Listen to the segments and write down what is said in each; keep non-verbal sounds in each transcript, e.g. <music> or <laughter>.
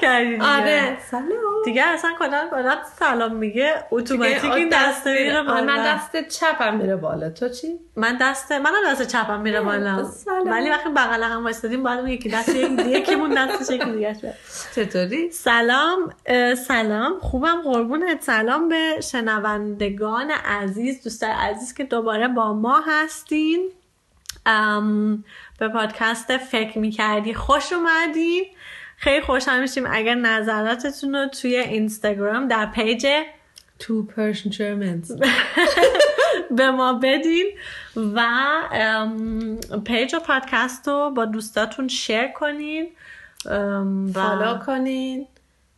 کردی آره. سلام. دیگه اصلا کلا آدم سلام میگه. اتوماتیک این دسته میره. آره، من بالا. دست چپم میره بالا. تو چی؟ من دست منم دست چپم میره بالا. ولی وقتی بغل هم وایسادیم باید اون یکی دست یک یکیمون دستش یکی دیگه چطوری؟ سلام سلام. خوبم قربونت. سلام به شنوندگان عزیز دوستان عزیز که دوباره با ما هستین. به پادکست فکر می‌کردی خوش اومدین خیلی خوشحال میشیم. اگر نظراتتون رو توی اینستاگرام در page Two Persian Germans به ما بدین و page و پادکست رو با دوستاتون share کنین follow کنین.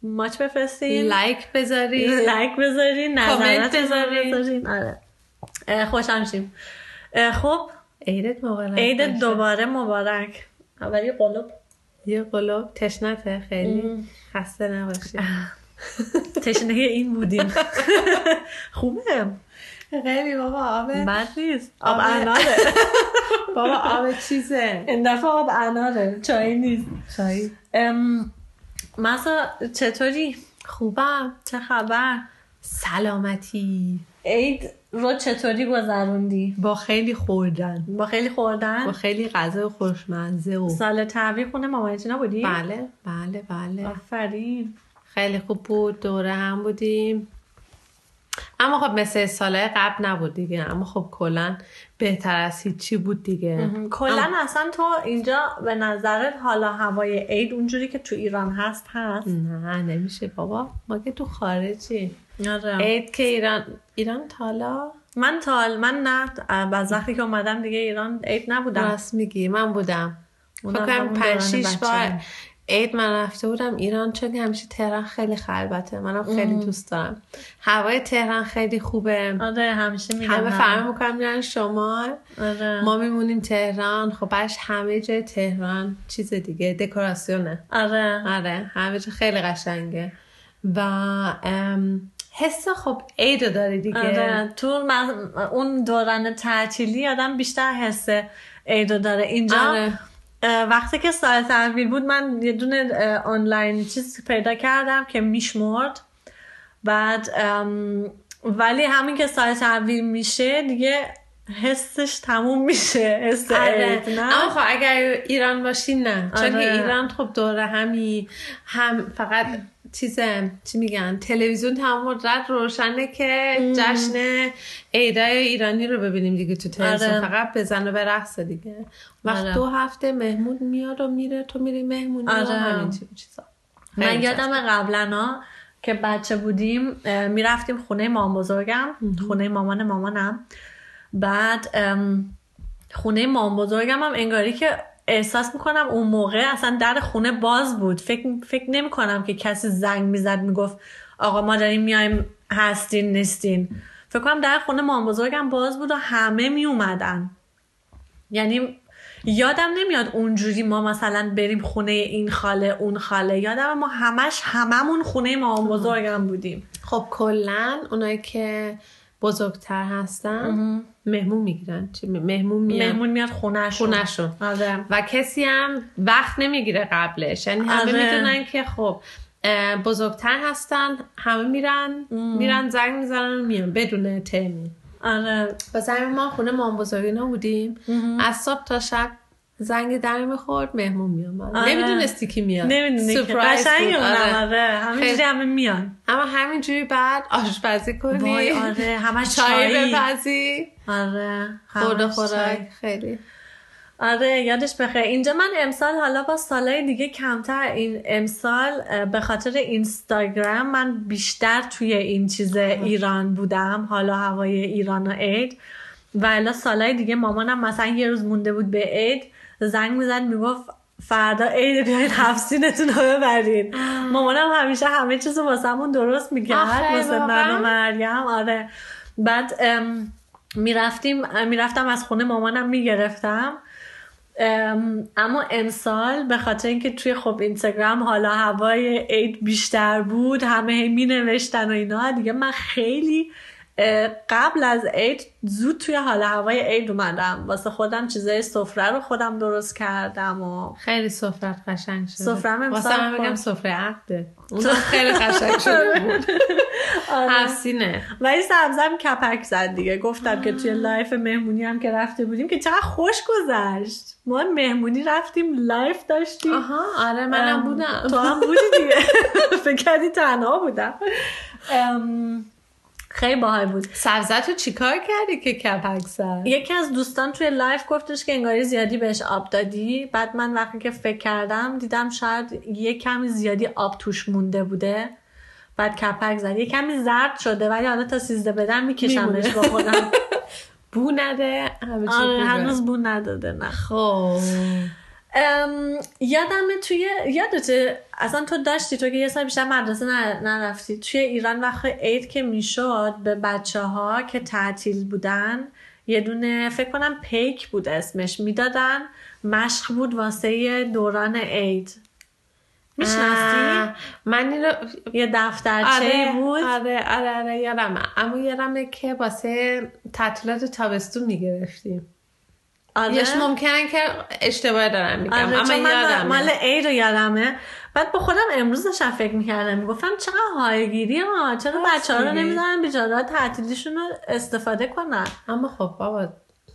ماچ بفرستین. لایک بذارین. لایک بذارین نظرات بذارین. آره. اه، خب. عیدت مبارک. عید باشه. دوباره مبارک. اولی قلوب. یه قلوب تشنته خیلی خسته نباشی. <laughs> تشنه این بودیم. <laughs> خوبه. خیلی بابا آب بد نیست. آب اناره. <laughs> بابا آب چیزه. این دفعه آب اناره. چای نیست. چایی. ام، مسا چطوری؟ خوبم. چه خبر؟ سلامتی. عید رو چطوری گذروندی؟ با خیلی خوردن. با خیلی خوردن؟ با خیلی غذا خوشمزه و سال تحویل خونه مامانتی نبودی بله بله بله. آفرین. خیلی خوب بود دوره هم بودیم. اما خب مثل سالهای قبل نبود دیگه. اما خب کلا بهتر از هیچی بود دیگه. کلا اصلا تو اینجا به نظرت حالا هوای عید اونجوری که تو ایران هست هست؟ نه نمیشه بابا. ما که تو خارجی آره. عید که ایران ایران تالا؟ من تا من نه. از وقتی که اومدم دیگه ایران عید نبودم. راست میگی. من بودم. اونم فکر کنم همون پنج دوران شیش بچگی. بار عید من رفته بودم ایران چون همیشه تهران خیلی خلوته. منم خیلی دوست دارم. هوای تهران خیلی خوبه. آره همیشه میگم همه فهم می‌کنم میرن شمال. آره. ما میمونیم تهران. خب بعدش همه جای تهران چیز دیگه دکوراسیونه. آره. آره همه جا خیلی قشنگه. و ام، حس خب عید داری دیگه آره تو م- اون دوران تعطیلی آدم بیشتر حس عیدو داره اینجا آره. وقتی که سال تحویل بود من یه دونه آنلاین چیز پیدا کردم که میشمرد بعد ولی همین که سال تحویل میشه دیگه حسش تموم میشه حس آره. عید نه اما خب اگر ایران باشی نه چون آره. ایران خب دوره همی هم فقط چیز چی میگن تلویزیون تمام مدت روشنه که جشن عیدای ایرانی رو ببینیم دیگه تو تلویزیون. آره. فقط بزن و به رقص دیگه. وقت آره. دو هفته مهمون میاد و میره تو میری مهمونی و آره. همین چی- چیزا. من یادم قبلا که بچه بودیم می‌رفتیم خونه مام بزرگم. خونه مامان مامانم. بعد خونه مام بزرگم هم انگاری که احساس می‌کنم اون موقع اصلا در خونه باز بود. فکر, فکر نمی کنم که کسی زنگ می‌زد می‌گفت آقا ما داریم میایم هستین نیستین. فکر کنم در خونه مام بزرگم باز بود و همه می اومدن یعنی یادم نمیاد اونجوری ما مثلا بریم خونه این خاله اون خاله. یادم ما همش هممون خونه مامان بزرگم بودیم. خب کلا اونایی که بزرگتر هستن مهمون می‌گیرن. مهمون میاد مهمون میاد خونهشون خونهشون. آره. و کسی هم وقت نمی‌گیره قبلش. یعنی همه آره. می‌دونن که خب بزرگتر هستن همه میرن میرن زنگ می‌زنن و میان بدون ترمی آره. همین ما خونه مام بزرگینا بودیم. از صبح تا شب زنگ در می‌خورد مهمون میامد آره. نمی‌دونستی کی میاد. نمی‌دونی که قشنگ. اونم آره. آره. همینجوری. همه میان. اما همینجوری بعد آشپزی کنی. وای آره. همش چای بپزی. آره. خورده. خوراک. خیلی. آره یادش بخیر. اینجا من امسال حالا با سالهای دیگه کمتر این امسال به خاطر اینستاگرام من بیشتر توی این چیز ایران بودم. حالا هوای ایران و عید. و الا سالهای دیگه مامانم مثلا یه روز مونده بود به عید. زنگ می‌زد می‌گفت فردا عید بیاین هفسینتون رو ببرین. مامانم همیشه همه چیز رو واسمون درست می‌کرد واسه من و؟ مریم. آره. بعد می‌رفتیم می‌رفتم از خونه مامانم می‌گرفتم. ام، اما امسال به خاطر اینکه توی خب اینستاگرام حالا هوای عید بیشتر بود همه می نوشتن و اینا دیگه من خیلی قبل از عید زود توی حال هوای عید اومدم. واسه خودم چیزای سفره رو خودم درست کردم و خیلی سفرت قشنگ شده. امسال واسه من بگم. سفره عقده <laughs> اون خیلی قشنگ شده بود. <laughs> آره. حسینه. ولی سبزم کپک زد دیگه. گفتم که توی live مهمونی هم که رفته بودیم که چقدر خوش گذشت. ما مهمونی رفتیم live داشتیم. آها آره منم بودم. تو هم بودی دیگه. <laughs> فکر کردی تنها بودم. خیلی باحال بود. سبزت رو چیکار کردی که کپک زد یکی از دوستان توی live گفتش که انگاری زیادی بهش آب دادی. بعد من وقتی که فکر کردم دیدم شاید یه کمی زیادی آب توش مونده بوده. بعد کپک زد. یه کمی زرد شده ولی حالا تا سیزده بدن میکشمش با خودم. <laughs> بو نده. آره. هنوز بو نداده نه. خب. ام، یادمه توی یادته اصلا تو داشتی تو که یه سال بیشتر مدرسه نر- نرفتی. توی ایران وقت عید که می‌شد به بچه ها که تعطیل بودن یه دونه فکر کنم پیک بود اسمش. می‌دادن مشق بود واسه دوران عید. میشناستی؟ اه، من اینو یه دفترچه آره بود؟ آره آره آره یادمه. اما یادمه که واسه تعطیلات تابستون می‌گرفتیم. آره. یش ممکنه که اشتباه دارم میگم. آره اما من یادمه. مال عید رو یادمه. بعد با خودم امروز داشتم فکر می‌کردم. می‌گفتم چقدر هایگیری ها چرا بچه ها رو. نمی‌زنن بیچاره تعطیلیشون رو استفاده کنن. اما خب بابا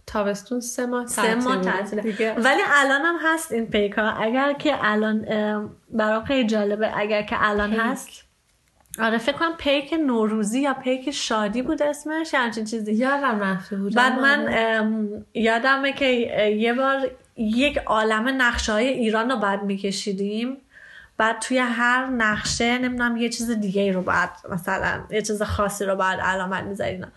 تابستون سه ماه سه ماه تعطیل تعطیله. ولی الان هم هست این پیک ها اگر که الان اه، برام خیلی جالبه. اگر که الان پیک. هست آره فکر کنم پیک نوروزی یا پیک شادی بود اسمش. یا همچین چیزی. یادم رفته بود. بعد من آره. یادمه که یه بار یک عالم نقشه های ایران رو بعد میکشیدیم. بعد توی هر نقشه نمی‌دونم یه چیز دیگه ای رو بعد مثلا یه چیز خاصی رو بعد علامت می‌ذاریم.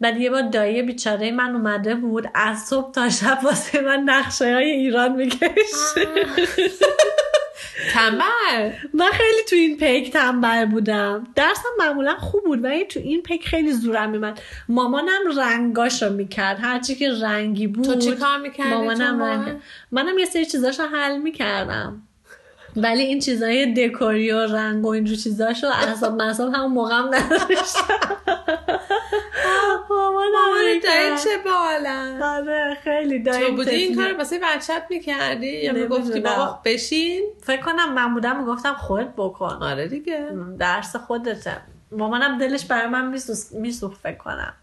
بعد یه بار دایی بیچاره من اومده بود از صبح تا شب واسه من نقشه های ایران می‌کشید. تنبل. من خیلی تو این پیک تنبل بودم. درسم معمولا خوب بود ولی تو این پیک خیلی زورم میمد مامانم رنگاش رو می‌کرد هرچی که رنگی بود تو چی کار می‌کردی مامانم رنگ. منم یه سری چیزاشو حل می‌کردم. ولی این چیزای دکوری و رنگ و اینجور چیزاشو <laughs> اعصاب مصاب همون موقع هم نداشتم. <laughs> مامان. دایی چه بالا آره خیلی تو داریم بودی این کار واسه بچت می‌کردی؟ یا می‌گفتی. بابا بشین؟ فکر کنم من بودم می‌گفتم خودت بکن. آره دیگه. درس خودته. مامانم دلش برای من میسوخت میسوخت فکر کنم.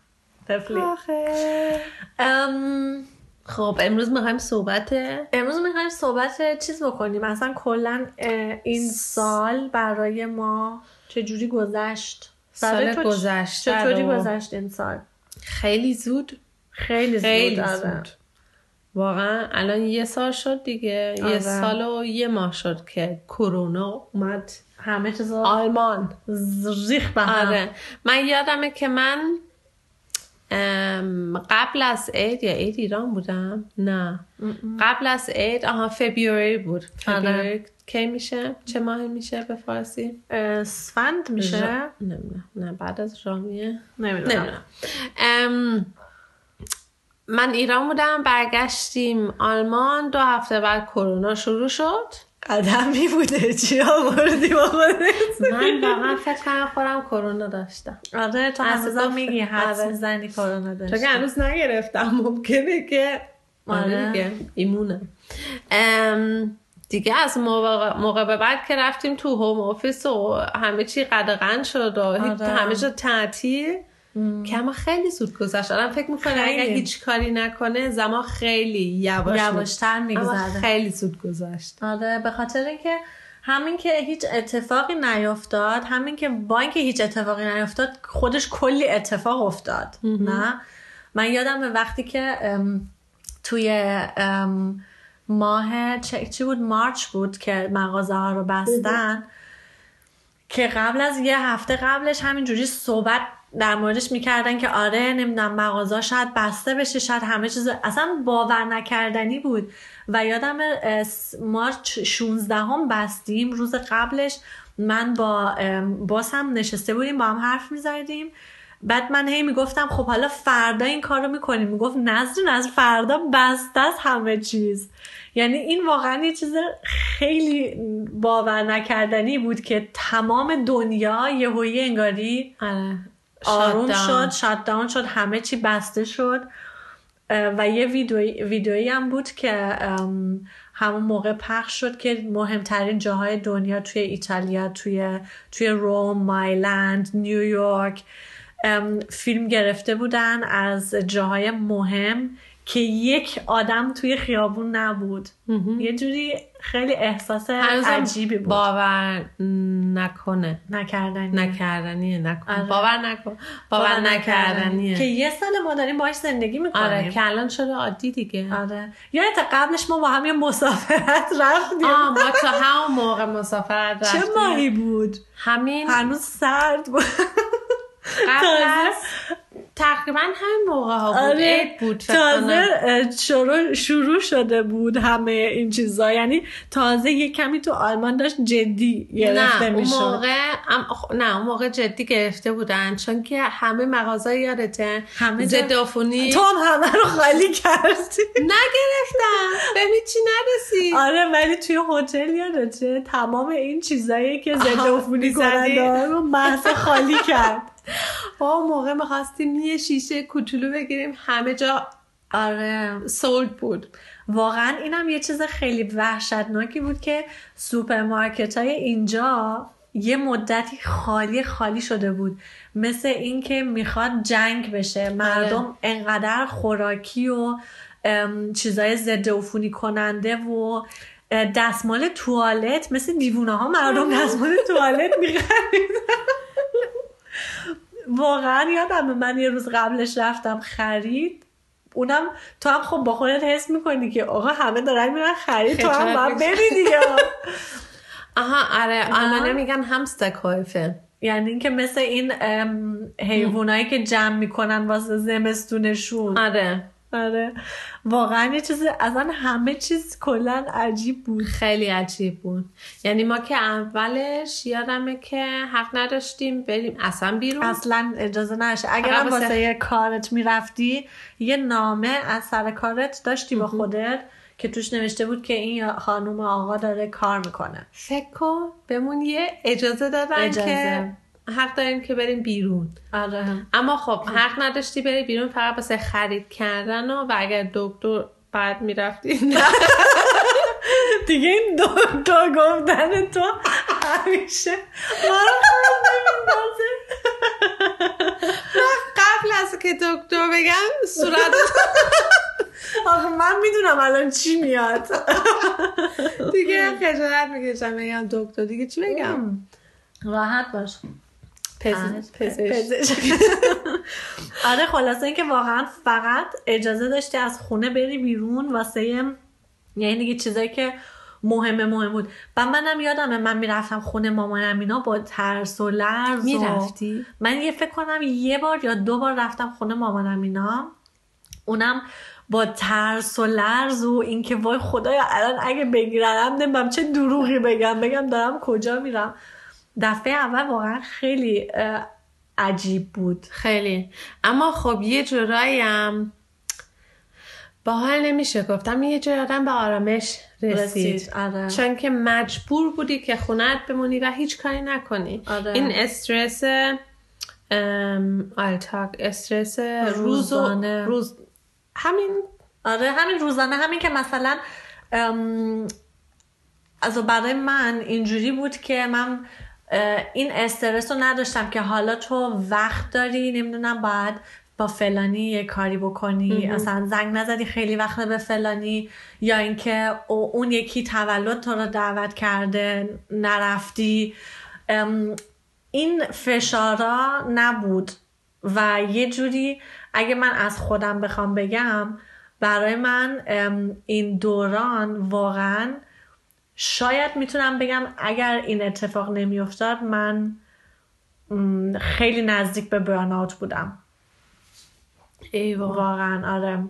ام، خب امروز می‌خوایم صحبت امروز می‌خوایم صحبت چیز بکنیم. اصلا کلا این سال برای ما چجوری گذشت؟ سال تو گذشته چطوری گذشت این سال؟ خیلی زود. خیلی, خیلی زود, آره. زود. واقعا الان یه سال شد دیگه. آره. یه سال و یه ماه شد که کرونا اومد. همه چیزا آلمان. ریخ به آره. من یادمه که من قبل از عید یا عید ایران بودم؟ نه. قبل از عید آها فبیوری بود. فبیوری. کی میشه؟ چه ماهی میشه به فارسی؟ اسفند میشه؟ ژا- نه بعد از ژانویه نمی‌دونم. نمی‌دونم. من ایران بودم برگشتیم آلمان. دو هفته بعد کرونا شروع شد. قدمی بوده. چی آوردی با خودت من واقعا فکر کنم خودم کرونا داشتم. آره تو میگی حدس آره. می‌زنی کرونا چون داشتی که هنوز نگرفتم. ممکنه که آره. ایمونم ام، دیگه از موقع, موقع به بعد که رفتیم تو هوم آفیس و همه چی قدغن شد و آره. همه شد تعطیل. که اما خیلی زود گذشت. آدم فکر می‌کنه. اگر هیچ کاری نکنه زمان خیلی یواش یواشتر میگذره. خیلی زود گذشت. آره به خاطر اینکه همین که هیچ اتفاقی نیفتاد همین که با اینکه هیچ اتفاقی نیفتاد خودش کلی اتفاق افتاد نه؟ من یادم وقتی که ام، توی ام، ماه چه- چی بود؟ مارچ بود که مغازه ها رو بستن. که قبل از یه هفته قبلش همینجوری صحبت در موردش می‌کردن که آره نمی‌دونم مغازه شاید بسته بشه شاید همه چیز اصلا باور نکردنی بود. و یادم مارچ 16 هم بستیم روز قبلش من با باسم نشسته بودیم با هم حرف می‌زدیم. بعد من هی می‌گفتم خب حالا فردا این کار رو می‌کنیم. می‌گفت نظرین از فردا بسته است همه چیز. یعنی این واقعا یه چیز خیلی باور نکردنی بود که تمام دنیا یهویی انگاری آره. آروم شد. شات داون شد همه چی بسته شد و یه ویدیویی ویدیویی هم بود که همون موقع پخش شد که مهمترین جاهای دنیا توی ایتالیا توی توی روم مایلند نیویورک فیلم گرفته بودن از جاهای مهم که یک آدم توی خیابون نبود. یه جوری خیلی احساس عجیبی بود. باور نکنه. نکردنی نکردنیه نکن. آره. باور نکن. باور نکردنیه. که یه سال ما داریم باش زندگی می‌کنیم. آره که الان شده عادی دیگه. آره. یادت قبلش ما با هم یه مسافرت رفتیم. آه ما تا همون موقع مسافرت چه رفتیم. ماهی بود؟ همین هنوز سرد بود. قبل از تقریبا همین موقع ها بود. آره بود تازه شروع, شروع شده بود همه این چیزا. یعنی تازه یه کمی تو آلمان داشت جدی گرفته نه اون می‌شد. موقع ام- خ- نه اون موقع جدی گرفته بودن. چون که همه مغازه یادته همه عفونی. تو هم همه رو خالی کردی. نگرفتم به چی نرسید. آره ولی توی هتل یادته تمام این چیزایی که می‌زدی؟ کننده رو محض خالی کرد. با اون موقع می‌خواستیم یه شیشه کوچولو بگیریم همه جا آره سولد بود. واقعا اینم یه چیز خیلی وحشتناکی بود که سوپرمارکت های اینجا یه مدتی خالی خالی شده بود. مثل اینکه می‌خواد جنگ بشه. مردم انقدر خوراکی و چیزای ضد عفونی کننده و دستمال توالت. مثل دیوونه ها مردم دستمال توالت می‌خرید <laughs> واقعا یادم من یه روز قبلش رفتم خرید. اونم تو هم خب با خودت حس می‌کنی که آقا همه دارن میرن خرید تو هم باید. بری دیگه. آها آره. آلمانه میگن همستکایفه یعنی اینکه مثل این حیوانایی که جمع می‌کنن واسه زمستونشون. آره. آره. واقعا یه چیز اصلا همه چیز کلا عجیب بود. خیلی عجیب بود. یعنی ما که اولش یادمه که حق نداشتیم بریم اصلا بیرون. اصلا اجازه نشه اگر واسه- یه کارت می‌رفتی یه نامه از سر کارت داشتی با خودت که توش نوشته بود که این خانم آقا داره کار می‌کنه. فکر کن بهمون یه اجازه دادن اجازه. که حق داریم که بریم بیرون. آره. اما خب حق نداشتی بری بیرون فقط واسه خرید کردن و, و اگر دکتر بعد می‌رفتی <laughs> دیگه این دکتر گفتن تو همیشه ما نمیندازه قبل از که دکتر بگم صورت آخه من می‌دونم الان چی میاد. دیگه خجالت می‌کشم بگم دکتر دیگه چی بگم؟ راحت باش. پزشک. پزشک. <laughs> آره خلاصه اینکه واقعا فقط اجازه داشتی از خونه بری بیرون واسه یعنی دیگه چیزایی که مهمه مهم بود. و منم یادمه من می‌رفتم خونه مامانم اینا با ترس و لرز و- می‌رفتی؟ من یه فکر کنم یه بار یا دو بار رفتم خونه مامانم اینا. اونم با ترس و لرز و اینکه وای خدایا الان اگه بگیرنم نمیم چه دروغی بگم. بگم دارم کجا میرم؟ دفعه اول واقعا خیلی عجیب بود. خیلی. اما خب یه جورایی هم باحال نمیشه. گفتم یه جای آدم به آرامش رسید, رسید آره. چون که مجبور بودی که خونت بمونی و هیچ کاری نکنی. آره. این استرس ام، آلتاک استرس روز و روزانه. روز همین. آره همین روزانه. همین که مثلا ام، از برای من اینجوری بود که من این استرس رو نداشتم که حالا تو وقت داری نمی‌دونم باید با فلانی یه کاری بکنی. اصلا زنگ نزدی خیلی وقت به فلانی. یا اینکه او- اون یکی تولد تو رو دعوت کرده نرفتی. این فشارا نبود. و یه جوری اگه من از خودم بخوام بگم برای من این دوران واقعا شاید می‌تونم بگم اگر این اتفاق نمیافتاد من خیلی نزدیک به برناوت بودم. ایوا واقعا آره.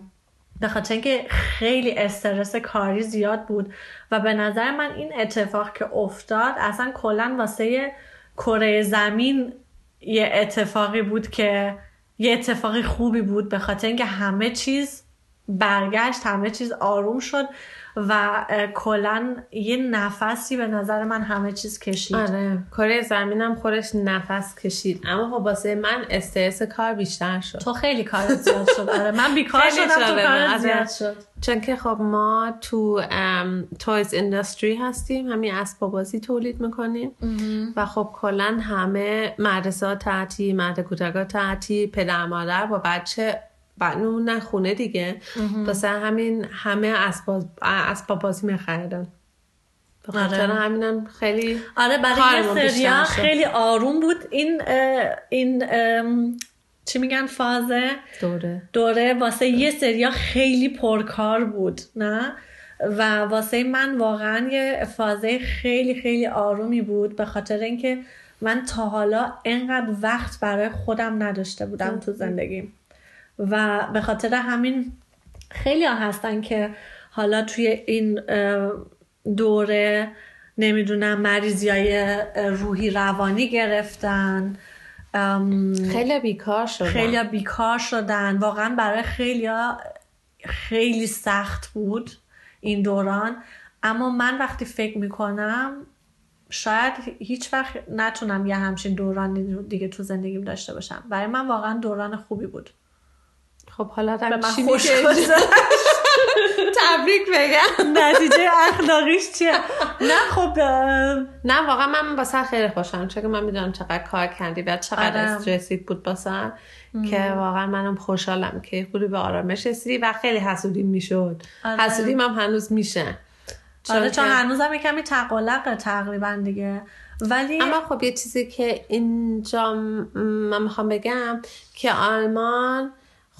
به خاطر اینکه خیلی استرس کاری زیاد بود و به نظر من این اتفاق که افتاد اصلا کلا واسه کره زمین یه اتفاقی بود که یه اتفاقی خوبی بود. به خاطر اینکه همه چیز برگشت همه چیز آروم شد. و کلا یه نفسی به نظر من همه چیز کشید. آره. کره زمینم خودش نفس کشید. اما خب واسه من استرس کار بیشتر شد. تو خیلی کار زیاد شد. آره من بیکار شدم تو. کار آره. زیاد شد. چون که خب ما تو تویز اندستری هستیم. همین اسباب بازی تولید می‌کنیم. و خب کلا همه مدرسه ها تعطیل کودک ها تعطیل پدر مادر با بچه بنون خونه دیگه. واسه همین همه اسباب اسباب بازی میخریدن. به خاطر آره. همینم خیلی آره برای سریا. خیلی آروم بود. این اه، این چی میگن فازه؟ دوره. دوره واسه یه سریا خیلی پرکار بود نه؟ و واسه من واقعا یه فازه خیلی خیلی آرومی بود. به خاطر اینکه من تا حالا انقدر وقت برای خودم نداشته بودم تو زندگیم. و به خاطر همین خیلی ها هستن که حالا توی این دوره نمی‌دونم مریضی های روحی روانی گرفتن خیلی بیکار شد خیلی بیکار شدن. واقعا برای خیلی خیلی سخت بود این دوران. اما من وقتی فکر می‌کنم شاید هیچ وقت نتونم یه همچین دورانی دیگه تو زندگیم داشته باشم. برای من واقعا دوران خوبی بود. خب حالا به من خوش. <laughs> تبریک بگم. نتیجه اخلاقیش چیه؟ نه خب نه واقعا من واسه خیلی خوشم چون من می‌دونم چقدر کار کردی و چقدر آره. استرسی بود واسه که واقعا منم خوشحالم که خوبی به آرامش رسیدی و خیلی حسودیم می‌شد. آره. حسودیم هم هنوز میشه. آره که- چون هنوزم یه کمی تقلقه تقریبا دیگه. ولی اما خب یه چیزی که اینجا من می‌خوام بگم که آلمان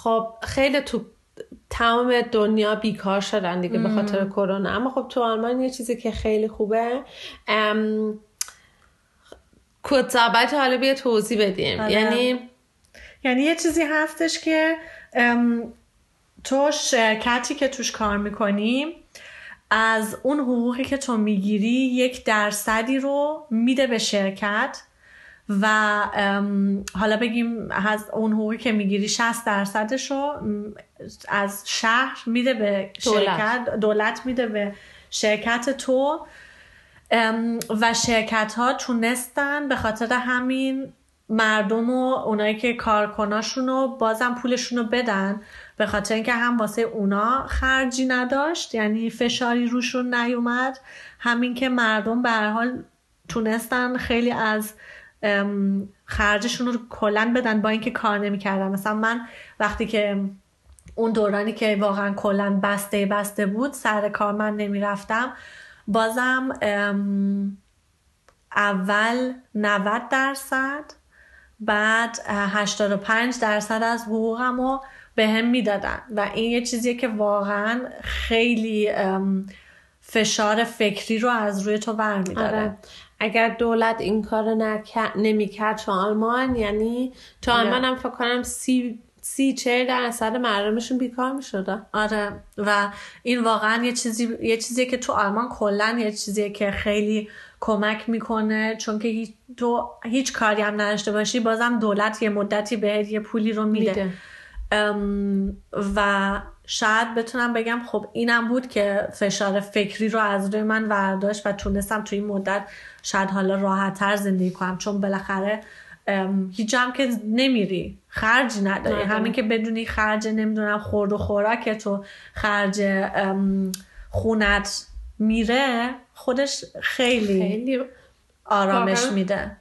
خب خیلی تو تمام دنیا بیکار شدن دیگه به خاطر کرونا. اما خب تو آلمان یه چیزی که خیلی خوبه ام، کتابت حالا بیا توضیح بدیم. آره. یعنی یعنی یه چیزی هستش که ام، تو شرکتی که توش کار می‌کنی از اون حقوقی که تو می‌گیری یک درصدی رو میده به شرکت. و حالا بگیم از اون حقوقی که می‌گیری 60 درصدش رو از شهر میده به دولت. شرکت دولت میده به شرکت تو و شرکت ها تونستن به خاطر همین مردم و اونایی که کارکناشون رو بازم پولشون رو بدن به خاطر اینکه هم واسه اونا خرجی نداشت یعنی فشاری روشون نیومد همین که مردم به هر حال تونستن خیلی از خرجشون رو کلا بدن با اینکه کار نمی‌کردن. مثلا من وقتی که اون دورانی که واقعا کلا بسته بسته بود سر کار من نمی‌رفتم. بازم اول 90 درصد بعد اه، 85 درصد از حقوقم رو به هم می‌دادن. و این یه چیزیه که واقعا خیلی فشار فکری رو از روی تو برمیداره آره. اگر دولت این کار نمی‌کرد تو آلمان یعنی تو آلمان هم فکر کنم سی سی چهل درصد مردمشون بیکار می‌شدن آره. و این واقعا یه چیزی یه چیزیه که تو آلمان کلا یه چیزیه که خیلی کمک می‌کنه چون که هیچ تو هیچ کاری هم نداشته باشی بازم دولت یه مدتی بهت یه پولی رو میده. ام، و شاید بتونم بگم خب اینم بود که فشار فکری رو از روی من برداشت و تونستم تو این مدت شاید حالا راحتتر زندگی کنم چون بالاخره هیچ هم که نمیری خرجی نداری نداری. همین که بدونی خرج نمی‌دونم خورد و خوراک تو خرج خونت میره خودش خیلی, خیلی آرامش واقعا. میده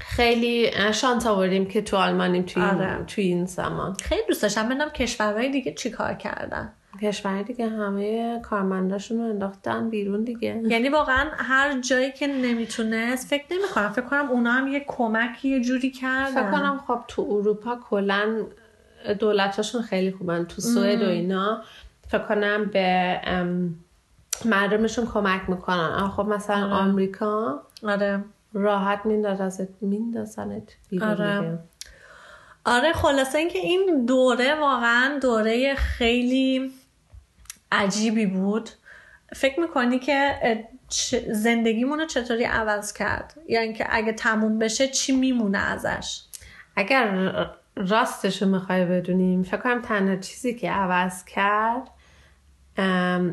خیلی شانس آوردیم که تو آلمانیم توی این, آره. توی این زمان. خیلی دوست داشتم. بدونم کشورهای دیگه چی کار کردن؟ کشور دیگه همه کارمنداشون رو انداختن بیرون دیگه. <laughs> یعنی واقعا هر جایی که نمی‌تونست فکر نمی کنم فکر کنم اونا هم یه کمکی یه جوری کردن. فکر کنم خب تو اروپا کلا دولتاشون خیلی خوبن. تو سوئد و اینا. فکر کنم به مردمشون کمک می‌کنن. خب مثلا آره. آمریکا آره. راحت میندازنت بیرون آره. دیگه. آره خلاصه اینکه این دوره واقعا دوره خیلی عجیبی بود فکر می‌کنی که زندگیمون رو چطوری عوض کرد یعنی که اگه تموم بشه چی میمونه ازش اگر راستشو می‌خوای بدونیم فکر کنم تنها چیزی که عوض کرد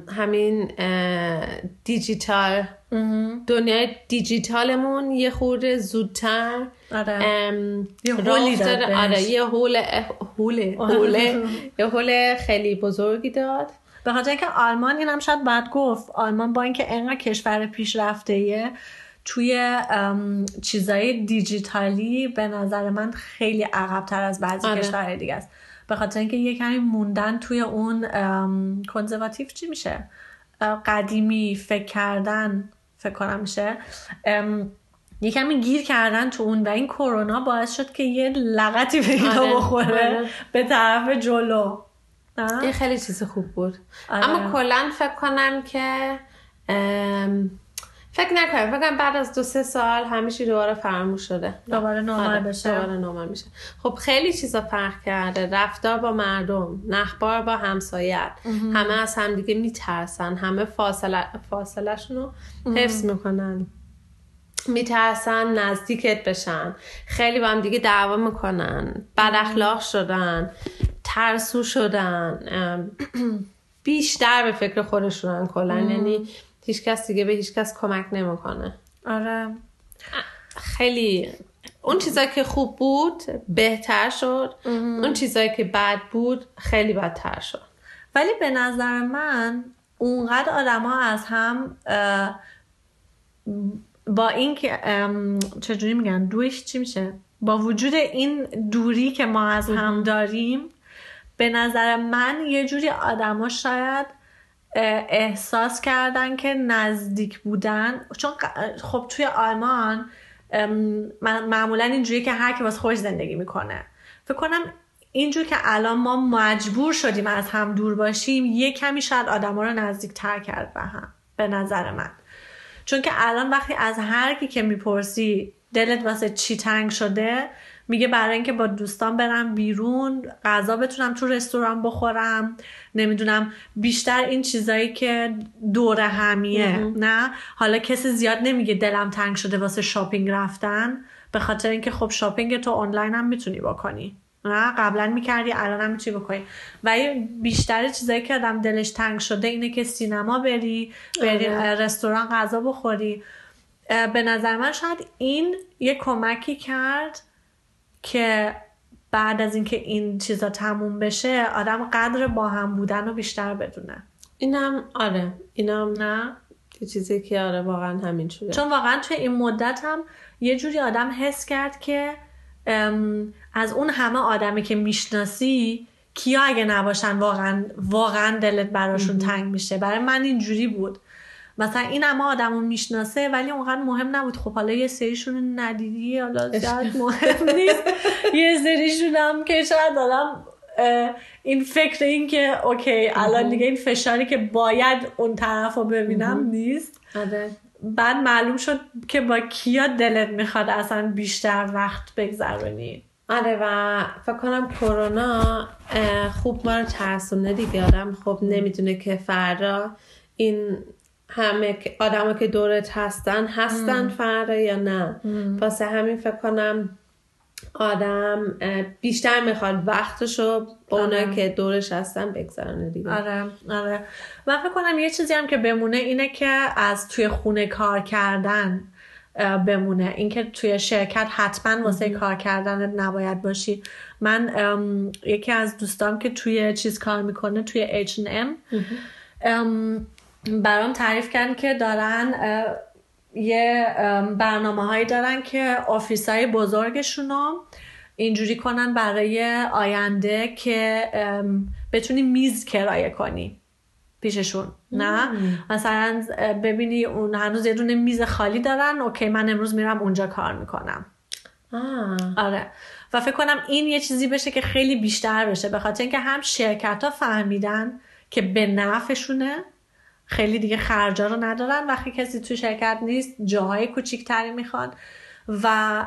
همین دیجیتال دنیای دیجیتالمون یه خورده زودتر آره. ام، یه هولی داد. آره یه هول هوله هوله یه هول خیلی بزرگی داد. به خاطر اینکه آلمان اینم شاید باید گفت آلمان با اینکه انقدر کشور پیشرفته توی چیزای دیجیتالی به نظر من خیلی عقبتر از بعضی آره. کشورهای دیگه است. به خاطر اینکه یه کمی موندن توی اون کنزرواتیو چی میشه؟ قدیمی فکر کردن. فکر کنم میشه یه کمی گیر کردن تو اون و این کرونا باعث شد که یه لغتی به اینا آره، بخوره آره. به طرف جلو؟ این خیلی چیز خوب بود آره. اما کلا فکر کنم که ام، فکر نکنم فکر بعد از دو سه سال همیشه دوباره فراموش شده. دوباره نرمال آره، بشه. دوباره نرمال میشه. خب خیلی چیزا فرق کرده. رفتار با مردم نخبار با همسایت. همه از همدیگه میترسن. همه فاصله فاصلهشون رو حفظ می‌کنن. میترسن نزدیکت بشن. خیلی با هم دیگه دعوا می‌کنن. بد اخلاق شدن. ترسو شدن. <clears throat> بیشتر به فکر خودشونن کلا. یعنی هیچ کس دیگه به هیچ کس کمک نمی‌کنه. آره. خیلی اون چیزایی که خوب بود بهتر شد. اون چیزایی که بد بود خیلی بدتر شد. ولی به نظر من اونقدر آدما از هم با اینکه ام، چجوری میگن؟ دویش چی میشه؟ با وجود این دوری که ما از هم داریم به نظر من یه جوری آدما شاید احساس کردن که نزدیک بودن. چون خب توی آلمان معمولا اینجوری که هر کی واسه خودش زندگی می‌کنه. فکر کنم اینجور که الان ما مجبور شدیم از هم دور باشیم یه کمی شاید آدما رو نزدیک تر کرد به هم به نظر من. چون که الان وقتی از هر کی که می‌پرسی دلت واسه چی تنگ شده میگه برای اینکه با دوستان برم بیرون غذا بتونم تو رستوران بخورم. نمی‌دونم بیشتر این چیزایی که دور همیه نه؟ حالا کسی زیاد نمیگه دلم تنگ شده واسه شاپینگ رفتن. به خاطر اینکه خب شاپینگ تو آنلاین هم می‌تونی بکنی. نه؟ قبلا می‌کردی الان هم می‌تونی بکنی. و این بیشتر چیزایی که آدم دلش تنگ شده اینه که سینما بری بری آره. رستوران غذا بخوری. به نظر من شاید این یه کمکی کرد که بعد از اینکه این چیزا تموم بشه آدم قدر با هم بودن رو بیشتر بدونه. اینم آره. اینم نه؟ یه چیزی که آره واقعا همین شده چون واقعا توی این مدت هم یه جوری آدم حس کرد که از اون همه آدمی که می‌شناسی کیا اگه نباشن واقعا واقعا دلت براشون تنگ میشه. برای من اینجوری بود. مثلا این همه آدم رو می‌شناسه ولی اونقدر مهم نبود. خب حالا یه سریشون ندیدی حالا زیاد مهم نیست. یه سریشون هم که شاید آدم این فکر این که اوکی الان دیگه این فشاری که باید اون طرف رو ببینم نیست. آره. بعد معلوم شد که با کیا دلت می‌خواد اصلا بیشتر وقت بگذرونی. آره و فکر کنم کرونا خوب ما رو ترسونه دیگه آدم خب نمی‌دونه که فردا این همه آدم که دورت هستن هستن فردا یا نه. واسه همین فکر کنم آدم بیشتر می‌خواد وقتشو با اونایی که دورش هستن بگذارنه دیگه. آره آره. من فکر کنم یه چیزی هم که بمونه اینه که از توی خونه کار کردن بمونه. اینکه توی شرکت حتما واسه کار کردن نباید باشی. من یکی از دوستام که توی چیز کار می‌کنه توی H&M برام تعریف کردن که دارن یه برنامه هایی دارن که آفیس های بزرگشون اینجوری کنن برای آینده که بتونی میز کرایه کنی پیششون نه؟ مثلا اه، ببینی اون هنوز یه دونه میز خالی دارن اوکی من امروز میرم اونجا کار می‌کنم. آه. آره. و فکر کنم این یه چیزی بشه که خیلی بیشتر بشه به خاطر اینکه هم شرکت ها فهمیدن که به نفعشونه خیلی دیگه خرجا رو ندارن وقتی کسی تو شرکت نیست جاهای کوچیکتری می‌خوان و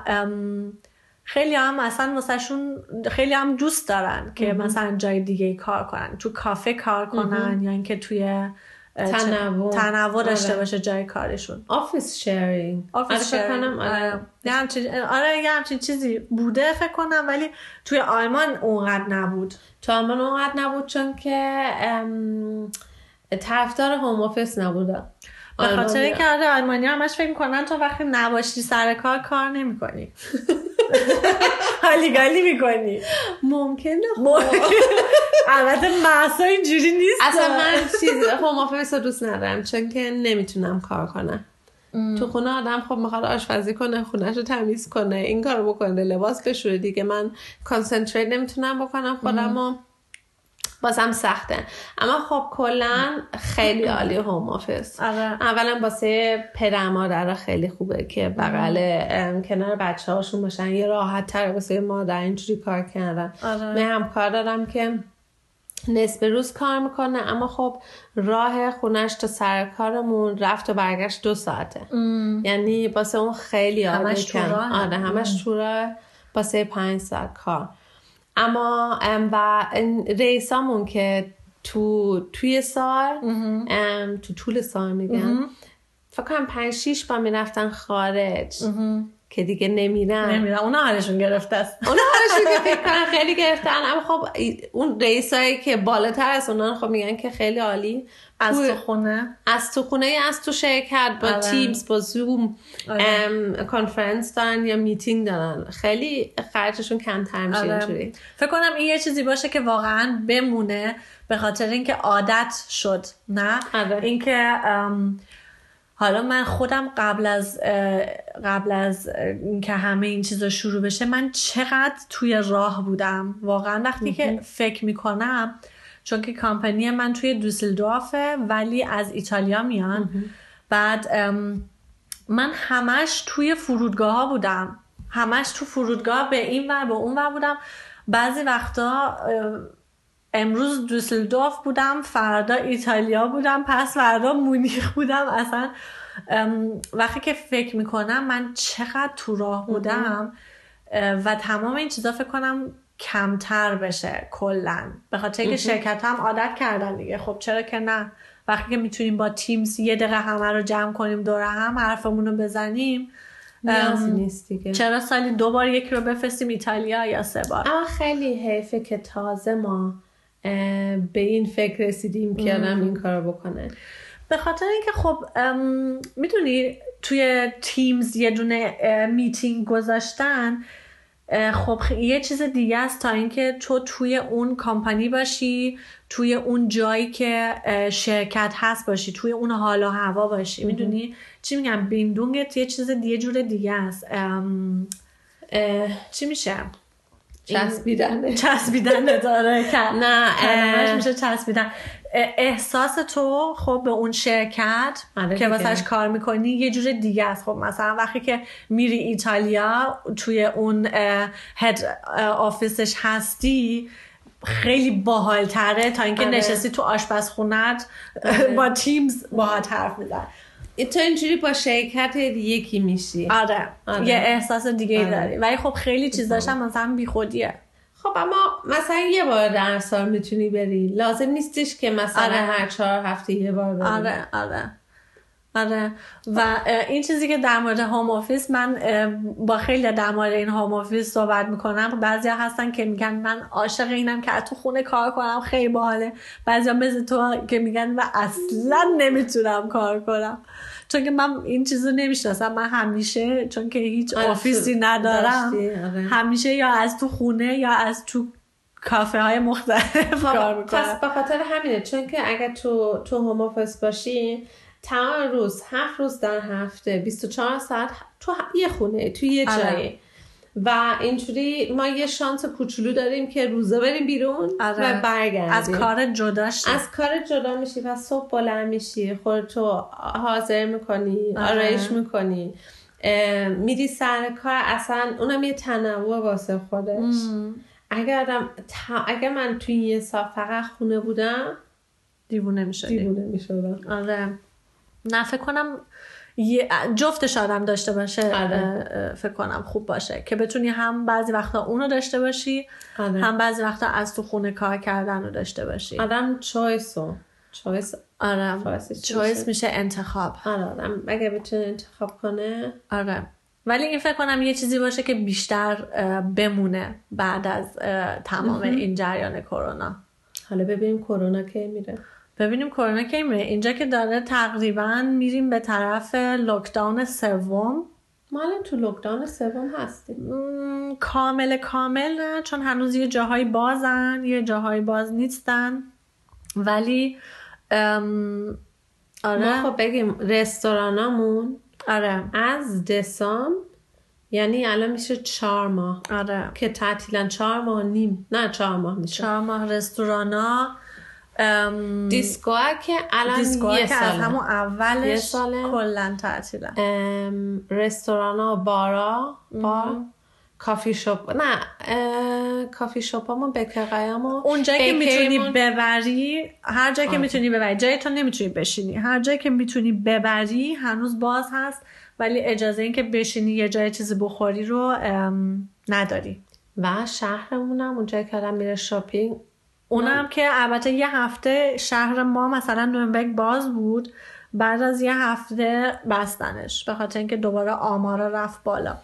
خیلی هم اصلا واسهشون خیلی هم دوست دارن که مثلا جای دیگه کار کنن تو کافه کار کنن یا اینکه توی تنوع. تنوع داشته آره. باشه جای کارشون office sharing office کنم. آره. آره. یه همچین آره یه همچین چیزی بوده فکر کنم ولی توی آلمان اونقدر نبود تو آلمان اونقدر نبود چون که ام، طرفدار home office نبودم. به خاطر اینکه آره آلمانی همش فکر می‌کنن تو وقتی نباشی سر کار کار نمی‌کنی. <laughs> حالی گالی می‌کنی. ممکنه البته مهسا اینجوری نیست. اصلا من <laughs> چیز home office رو دوست ندارم چون که نمی‌تونم کار کنم. تو خونه آدم خب می‌خواد آشپزی کنه خونهش رو تمیز کنه این کارو بکنه لباس بشوره. دیگه من concentrate نمی‌تونم بکنم خودم بازم سخته. اما خب کلا خیلی عالی home office اولا واسه پدر مادر خیلی خوبه که بغل کنار بچه هاشون باشن. یه راحت تر واسه مادر اینجوری کار کردن. من هم کار دارم که نصف روز کار می‌کنه. اما خب راه خونش تا سر کارمون رفت و برگشت دو ساعته. یعنی واسه اون خیلی همش تو آره همش تو راه واسه پنج ساعت کار. اما و ریسامون که تو توی سال تو طول سال میگم فکر کنم پنج شیش با می‌رفتن خارج. که دیگه نمیرن. نمیرن. اونا حالشون گرفته است. اونا حالشون که فکر کنن خیلی گرفتن. اما خب اون رئیسایی که بالاتر از اونا خب میگن که خیلی عالی. از تو خونه؟ از تو خونه از تو شرکت؟ با آره. تیمز با زوم کنفرنس دارن یا میتینگ دارن؟ خیلی خرجشون کمتر میشه آره. اینجوری. فکر کنم این یه چیزی باشه که واقعا بمونه به خاطر اینکه عادت شد نه؟ آره. اینکه حالا من خودم قبل از قبل از اینکه همه این چیزا شروع بشه من چقدر توی راه بودم؟ واقعا وقتی که فکر می‌کنم چون که کامپنی من توی دوسلدورفه ولی از ایتالیا میان. بعد من همش توی فرودگاه ها بودم. همش تو فرودگاه به این ور به اون ور بودم. بعضی وقتا امروز دوسلدورف بودم فردا ایتالیا بودم پس فردا مونیخ بودم. اصلا وقتی که فکر می‌کنم من چقدر تو راه بودم و تمام این چیزا فکر کنم کمتر بشه کلا. به خاطر اینکه شرکت هم عادت کردن دیگه. خب چرا که نه؟ وقتی که می‌تونیم با تیمز یه دقیقه همه رو جمع کنیم دور هم حرفمون رو بزنیم نیست دیگه. چرا سالی دو بار یکی رو بفرستیم ایتالیا یا سه بار؟ اما خیلی حیفه که تازه ما به این فکر رسیدیم که آدم این کار بکنه. به خاطر اینکه خب می‌دونی توی تیمز یه دونه میتینگ گذاشتن خب یه چیز دیگه است تا اینکه تو توی اون کامپانی باشی توی اون جایی که شرکت هست باشی توی اون حال و هوا باشی. می‌دونی؟ چی میگم؟ بیندونگت یه چیز دیگه جور دیگه است. چی میشه؟ چسبیدن چسبیدن داره. <laughs> نه میشه چسبیدن. احساس تو خب به اون شرکت آره که واسهش کار می‌کنی یه جور دیگه است. خب مثلا وقتی که میری ایتالیا توی اون هد آفیسش هستی خیلی باحال تره تا اینکه آره. نشستی تو آشپزخونت آره. <laughs> با تیمز با حرف میزن تو اینجوری با شرکت یکی میشی آره. آره. یه احساس دیگه آره. داری ولی خب خیلی چیزاش هم مثلا بیخودیه خب اما مثلا یه بار در سال می‌تونی بری لازم نیستش که مثلا آره. هر چهار هفته یه بار بری آره آره آره. و این چیزی که در مورد home office من با خیلی در مورد این home office صحبت می‌کنم. بعضیا هستن که میگن من عاشق اینم که تو خونه کار کنم خیلی باحاله. بعضیا مثل تو که میگن و اصلا نمی‌تونم کار کنم. چون که من این چیزو نمی‌شناسم. من همیشه چون که هیچ آره، office ی ندارم آره. همیشه یا از تو خونه یا از تو کافه های مختلف کار خب، پس می‌کنم به خاطر همینه. چون که اگر تو تو home office باشی تمام روز هفت روز در هفته 24 ساعت تو یه خونه تو یه آره. جایی. و اینجوری ما یه شانس کوچولو داریم که روزه بریم بیرون آره. و برگردیم. از کار جداش از کار جدا میشی و صبح بلند میشی خودتو حاضر می‌کنی آره. آرایش می‌کنی. میری سر کار اصلا اونم یه تنوع واسه خودش. اگر, آدم- تا- اگر من توی یه سال فقط خونه بودم دیوونه می‌شدی. دیوونه می‌شدم. آره. نه فکر کنم جفتش آدم داشته باشه آره. فکر کنم خوب باشه که بتونی هم بعضی وقتا اونو داشته باشی آره. هم بعضی وقتا از تو خونه کار کردن رو داشته باشی. آدم چویسو چویس. آره. چویس میشه؟ انتخاب. آره آدم اگه بتونه انتخاب کنه. آره. ولی این فکر کنم یه چیزی باشه که بیشتر بمونه بعد از تمام این جریان کرونا. حالا ببینیم کرونا کی میره. ببینیم کرونا کی میره. اینجا که داره تقریبا میریم به طرف لوکداون سوم. ما الان تو لوکداون سوم هستیم. م، کامل کامل نه چون هنوز یه جاهایی بازن یه جاهایی باز نیستن. ولی ام، ما آره خب بگیم رستورانامون آره. از دسامبر یعنی الان میشه چهار ماه. آره. که تعطیلا چهار ماه نیم. نه چهار ماه میشه. چهار ماه رستورانا دیسکوها که الان دیسکوها یه که از ساله. همون یه اولش. کلا تعطیلن ام، رستورانا بارا بار کافی شاپ نه کافی شاپامون بکرقیامون اونجایی که می‌تونی ببری هر جایی که. می‌تونی ببری جایی تو نمی‌تونی بشینی هر جایی که می‌تونی ببری هنوز باز هست ولی اجازه این که بشینی یه جای چیزی بخوری رو نداری و شهرمونم اونجایی که آدم میره شاپینگ اونم که البته یه هفته شهر ما مثلا نورنبرگ باز بود بعد از یه هفته بستنش به خاطر اینکه دوباره آمارا رفت بالا.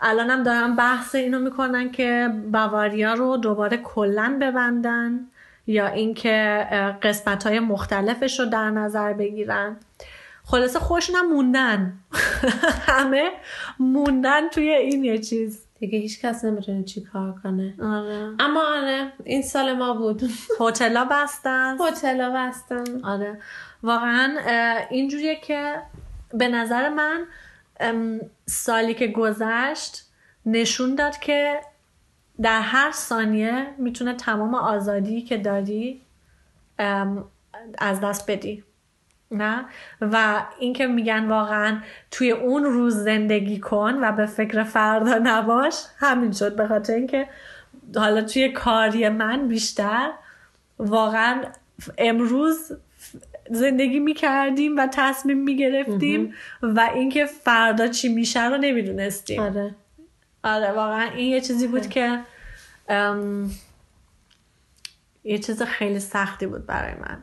الانم دارن بحث اینو می‌کنن که باواریا رو دوباره کلا ببندن یا اینکه قسمت های مختلفش رو در نظر بگیرن. خلاصه خوش نموندن. <laughs> همه موندن توی این یه چیز. دیگه هیچ کس نمی‌تونه چی کار کنه. آره. اما آره این سال ما بود. هتلا بستن. هتلا بستن. آره. واقعا اینجوریه که به نظر من سالی که گذشت نشون داد که در هر ثانیه می‌تونه تمام آزادی که داری از دست بدی. نه؟ و اینکه میگن واقعا توی اون روز زندگی کن و به فکر فردا نباش همین شد. به خاطر اینکه حالا توی کاری من بیشتر واقعا امروز زندگی می‌کردیم و تصمیم می‌گرفتیم و اینکه فردا چی میشه رو نمی‌دونستیم. آره. آره واقعا این یه چیزی بود که ام، یه چیز خیلی سختی بود برای من.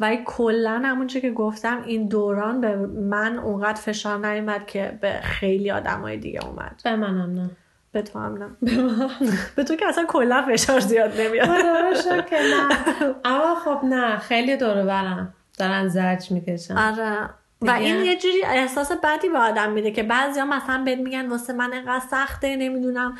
و کلا همونچه که گفتم این دوران به من اونقدر فشار نیومد که به خیلی آدمای دیگه اومد. به منم نه. به تو هم نه. به تو که اصلا کلا فشار زیاد نمیاد. شکر که نه. اما خب نه خیلی دور برم. دارن زرج می‌کشن. آره. و. این یه جوری احساس بدی به آدم میده که بعضیا مثلا بهت میگن واسه من انقدر سخته نمی‌دونم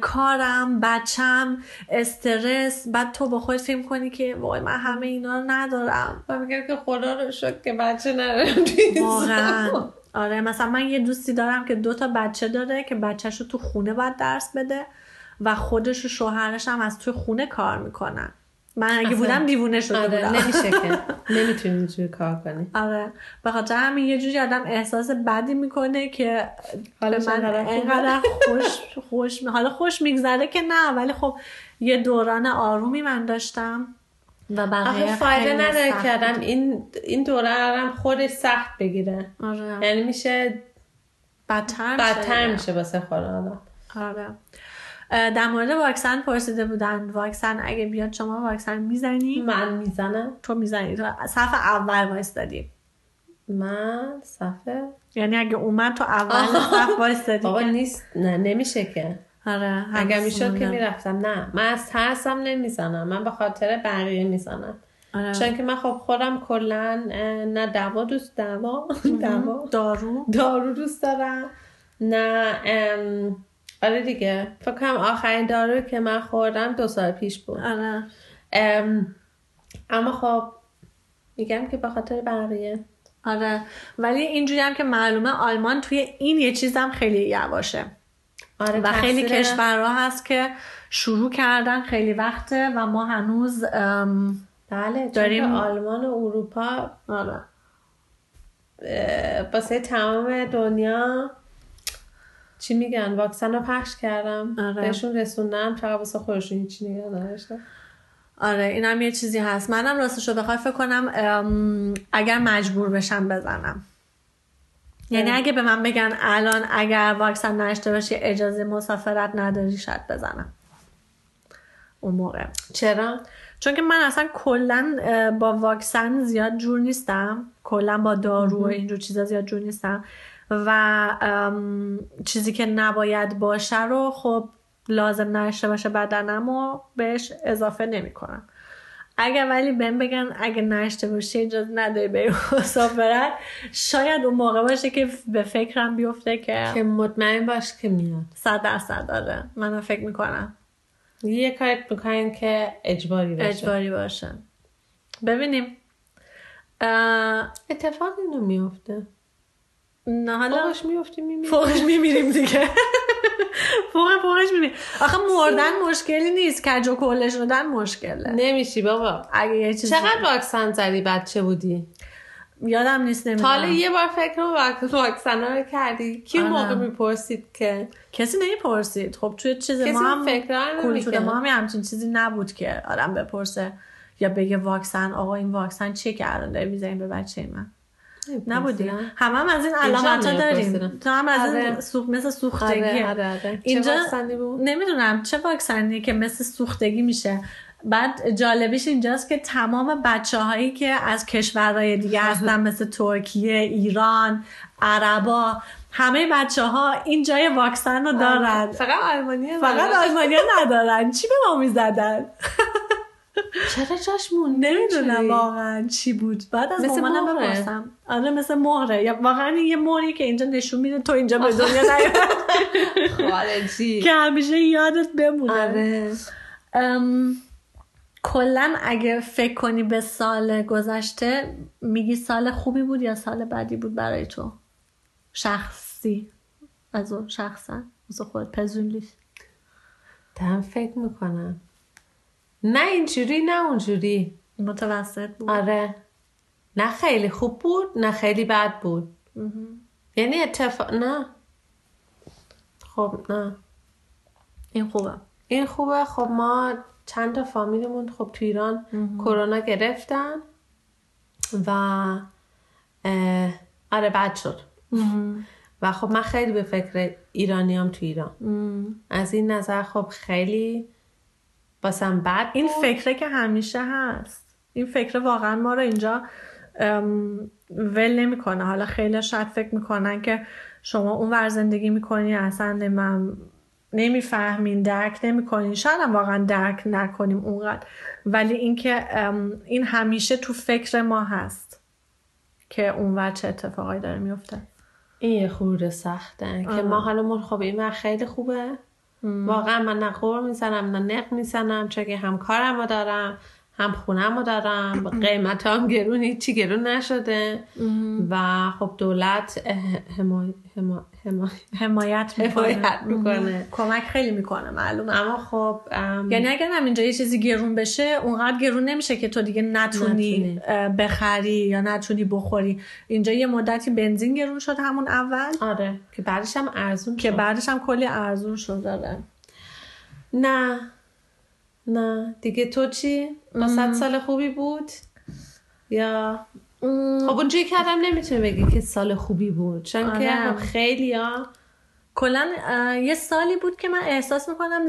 کارم بچم استرس بعد تو با خودت فکر کنی که وای من همه اینا رو ندارم و میگه که خدا رو شکر که بچه ندارم واقعا. آره مثلا من یه دوستی دارم که دو تا بچه داره که بچهش رو تو خونه باید درس بده و خودش و شوهرش هم از توی خونه کار می‌کنن من اگه. بودم دیوونه شده آره بودم. نمیشه که. <laughs> نمی‌تونی اینجوری کار کنی. آره. به خاطر همین یه جوری آدم احساس بدی می‌کنه که حالش به من انقدر خوش خوش حالا خوش میگذره که نه ولی خب یه دوران آرومی من داشتم و بقیه فایده نداره که آدم این این دوره هم خودش سخت بگیره. آره. یعنی میشه بدتر میشه بدتر. میشه واسه خود آدم. آره. در مورد واکسن پرسیده بودن. واکسن اگه بیاد شما واکسن می‌زنی؟ من می‌زنم. تو می‌زنی. تو صف اول وایستادی. من صفحه یعنی اگه اومد تو اول صف وایستادی بابا نیست. نه نمیشه که. آره اگر هنوز می‌شد که. می‌رفتم. نه من از ترسم نمی‌زنم. من به خاطر بقیه می‌زنم. آره. چون که من خب خودم کلا نه دوا دوست دوا دوا. دارو. دارو دوست دارم. نه ام، آره دیگه. فکر کنم آخرین دارو که من خوردم دو سال پیش بود. آره. ام، اما خب میگم که به خاطر بقیه. آره. ولی اینجوری هم که معلومه آلمان توی این یه چیزم خیلی یواشه. آره و خیلی کشورها هست که شروع کردن خیلی وقته و ما هنوز ام، بله داریم- آلمان و اروپا آره. واسه تمام دنیا چی میگن؟ واکسن رو پخش کردم. آره. بهشون رسوندم فقط واسه خودشون هیچی نگه نداشتم آره اینم یه چیزی هست. منم راستش رو بخوای فکر کنم اگر مجبور بشم بزنم. یعنی آره. اگه به من بگن الان اگر واکسن نشته باشی اجازه مسافرت نداری شاید بزنم. اون موقع. چرا؟ چون که من اصلا کلا با واکسن زیاد جور نیستم. کلا با دارو و اینجور چیزا زیاد جور نیستم. و ام، چیزی که نباید باشه رو خب لازم نشته باشه بدنم و بهش اضافه نمی کنم اگر ولی بهم بگن اگه نشته باشی اجازه نداری بری مسافرت شاید اون موقع باشه که به فکرم بیفته که که مطمئن باش که میاد. صد درصد داره. من فکر می‌کنم. یه کاری می‌کنین که اجباری باشه. اجباری باشه. ببینیم. اتفاق اینو میفته نه حالا فوقش میفتی میمیری فوقش میمیریم دیگه. فوق فوقش میمیریم. آخه مردن مشکلی نیست. کج و کله شدن مشکله. نمیشی بابا. اگه یه چیز چقدر واکسن زدی؟ بچه بودی؟ یادم نیست نمی‌دونم. حالا یه بار فکر کنم واکسن رو کردی. کی آره. موقع می‌پرسید که؟ کسی نمی‌پرسید. خب توی چیز ما هم فکر رو. ما هم همچین چیزی نبود که آدم بپرسه یا بگه واکسن. آقا این واکسن چیه که الان داری می‌زنی به بچه من. نبودی. همه هم از این علامت ها داریم. تو هم از این آره. سوخ مثل سوختگی. آره آره آره. اینجا- نمی‌دونم چه واکسنی که مثل سوختگی میشه. بعد جالبیش اینجاست که تمام بچه هایی که از کشورهای دیگه <laughs> هستن مثل ترکیه ایران عربا همه بچه ها این جای واکسن رو دارن. فقط آلمانی فقط آلمانیا ندارن. چی به ما می‌زدن؟ <laughs> چرا جاش مون نمی‌دونم واقعا چی بود. بعد از مثل مامانم. بپرسم. آره مثل مهره. یا واقعا یه مهری که اینجا نشون میده تو اینجا به <laughs> دنیا نیومدی. خارجی. که همیشه یادت بمونه. آره. ام، کلا اگه فکر کنی به سال گذشته میگی سال خوبی بود یا سال بدی بود برای تو؟ شخصی. از اون شخصا. از خود پزونلیش دارم فکر می‌کنم. نه اینجوری نه اونجوری. متوسط بود. آره. نه خیلی خوب بود نه خیلی بد بود. یعنی اتفاق نه. خب نه. این خوبه. این خوبه. خب ما چند تا فامیلمون خب تو ایران کرونا گرفتن و آره بد شد. و خب من خیلی به فکر ایرانیام تو ایران. از این نظر خب خیلی باسم بد این. فکره که همیشه هست. این فکر واقعا ما رو اینجا ول نمی‌کنه. حالا خیلی شاید فکر می‌کنن که شما اون ور زندگی می‌کنی اصلا من نمی‌فهمین درک نمی‌کنین. شاید هم واقعا درک نکنیم اونقدر. ولی اینکه این همیشه تو فکر ما هست که اون ور چه اتفاقایی داره میفته این یه خورده سخته. که ما حالمون خب این خیلی خوبه. واقعا من نه قور می‌زنم نه نق می‌زنم چون که هم کارم رو دارم. هم خونم رو دارم قیمت هم گرون هیچی گرون نشده. و خب دولت حمایت می‌کنه. حمایت می‌کنه. کمک خیلی می‌کنه معلومه. اما خب ام، یعنی اگر هم اینجا یه چیزی گرون بشه اونقدر گرون نمیشه که تو دیگه نتونی بخری یا نتونی بخوری. اینجا یه مدتی بنزین گرون شد همون اول. آره. که بعدش هم ارزون که. بعدش هم کلی ارزون شد داره نه. نه. دیگه تو چی؟ با صد سال خوبی بود؟ یا؟ خب اونجوری که آدم نمی‌تونه بگی که سال خوبی بود. چون که آره. خب خیلی ها. کلا یه سالی بود که من احساس می‌کنم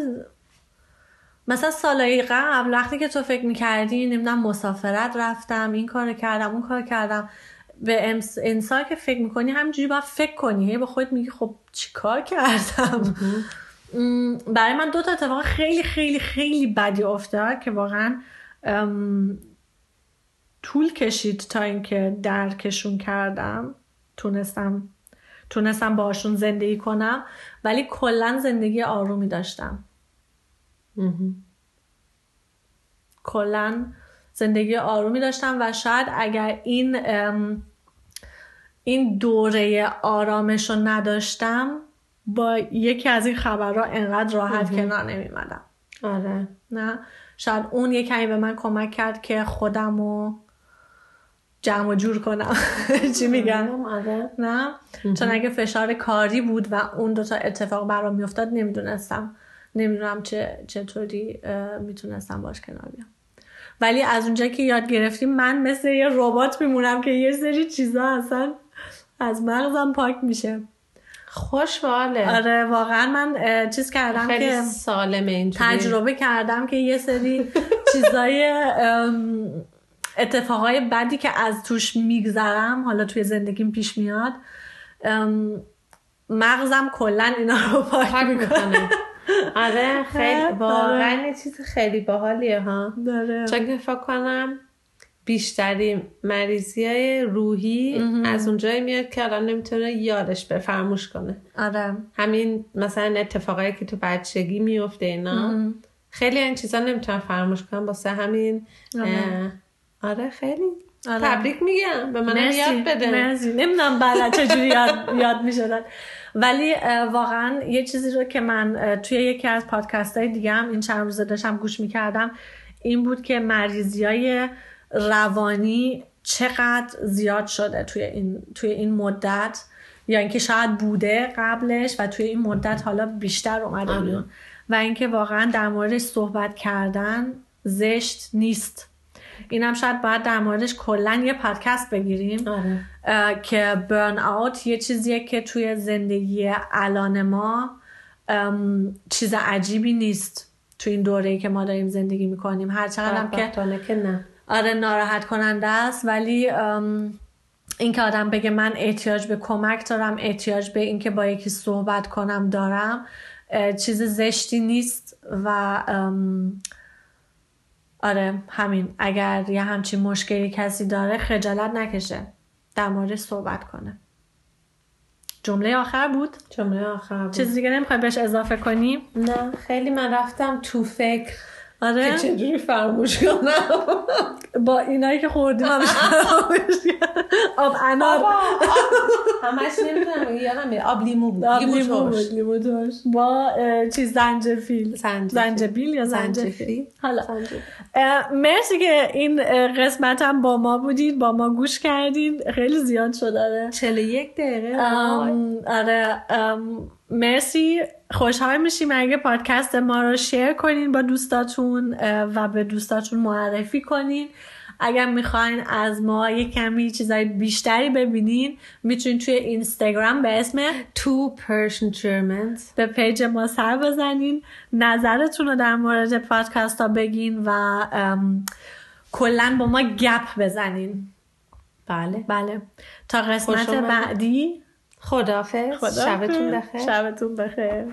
مثلا سالهای قبل وقتی که تو فکر می‌کردی نمی‌دونم مسافرت رفتم این کار کردم اون کار کردم به امس- انسان که فکر می‌کنی همینجوری باید فکر کنی. هی به خودت میگی خب چی کار کردم برای من دو تا اتفاق خیلی خیلی خیلی بدی افتاد که واقعا طول کشید تا اینکه درکشون کردم. تونستم تونستم باشون زندگی کنم ولی کلا زندگی آرومی داشتم. کلا زندگی آرومی داشتم و شاید اگر این این دوره آرامش رو نداشتم با یکی از این خبرها انقدر راحت کنار نمیمدم آره. نه. شاید اون یه کمی به من کمک کرد که خودم رو جمع و جور کنم. <laughs> چی میگم آره. نه. چون اگه فشار کاری بود و اون دوتا اتفاق برام میافتاد نمی‌دونستم. نمی‌دونم چه چطوری می‌تونستم باش کنار بیام. ولی از اونجا که یاد گرفتیم من مثل یه ربات میمونم که یه سری چیزا اصلا از مغزم پاک میشه. خوش باله آره واقعا من چیز کردم خیلی که سالمه اینجوری. تجربه کردم که یه سری چیزای اتفاقای بدی که از توش میگذرم حالا توی زندگیم پیش میاد مغزم کلا اینا رو پاک می‌کنه. آره خیلی <laughs> آره. واقعا چیز خیلی باحالیه ها. داره. چون فکر کنم بیشتری مریضی های روحی از اونجایی میاد که الان نمی‌تونه یادش به فراموش کنه. آره. همین مثلا اتفاقایی که تو بچگی میفته اینا خیلی این چیزا نمی‌تونن فراموش کنم واسه همین آره. آره خیلی. آره. تبریک میگم به منم یاد بده. مرسی. نمی‌دونم بله چجوری یاد, یاد می‌شدن. ولی واقعا یه چیزی رو که من توی یکی از پادکست های دیگه هم این چند روزه داشتم گوش می‌کردم این بود که مریضی های روانی چقدر زیاد شده توی این, توی این مدت یا اینکه شاید بوده قبلش و توی این مدت حالا بیشتر اومده آره. بیرون. و اینکه واقعا در موردش صحبت کردن زشت نیست. اینم شاید باید در موردش کلا یه پادکست بگیریم آره. که برن اوت یه چیزیه که توی زندگی الان ما چیز عجیبی نیست تو این دوره که ما داریم زندگی می‌کنیم. هر چقدرم که که نه. آره ناراحت کننده است. ولی اینکه آدم بگه من احتیاج به کمک دارم احتیاج به اینکه با یکی صحبت کنم دارم چیز زشتی نیست و آره همین. اگر یه همچین مشکلی کسی داره خجالت نکشه در مورد صحبت کنه. جمله آخر بود؟ جمله آخر بود. چیز دیگه نمی‌خوای بهش اضافه کنیم نه خیلی من رفتم تو فکر. آره. که چجوری فراموش کنم؟ با اینایی که خوردیم هم آب انار. همش نمی‌دونم یادم. آب لیمو بود آب لیمو ترش. با چیز زنجفیل. زنجبیل یا زنجفیل. حالا. مرسی که این قسمت هم با ما بودید با ما گوش کردید. خیلی زیاد شد آره. 41 دقیقه. آره مرسی. خوشحال میشیم اگه پادکست ما رو شیر کنین با دوستاتون و به دوستاتون معرفی کنین. اگر می‌خواین از ما یه کمی چیزای بیشتری ببینین می‌تونین توی اینستاگرام به اسم Two Persian Germans به پیج ما سر بزنین. نظرتون رو در مورد پادکست ها بگین و کلا با ما گپ بزنین. بله. بله. تا قسمت. بعدی. خداحافظ. شبتون بخیر. شبتون بخیر.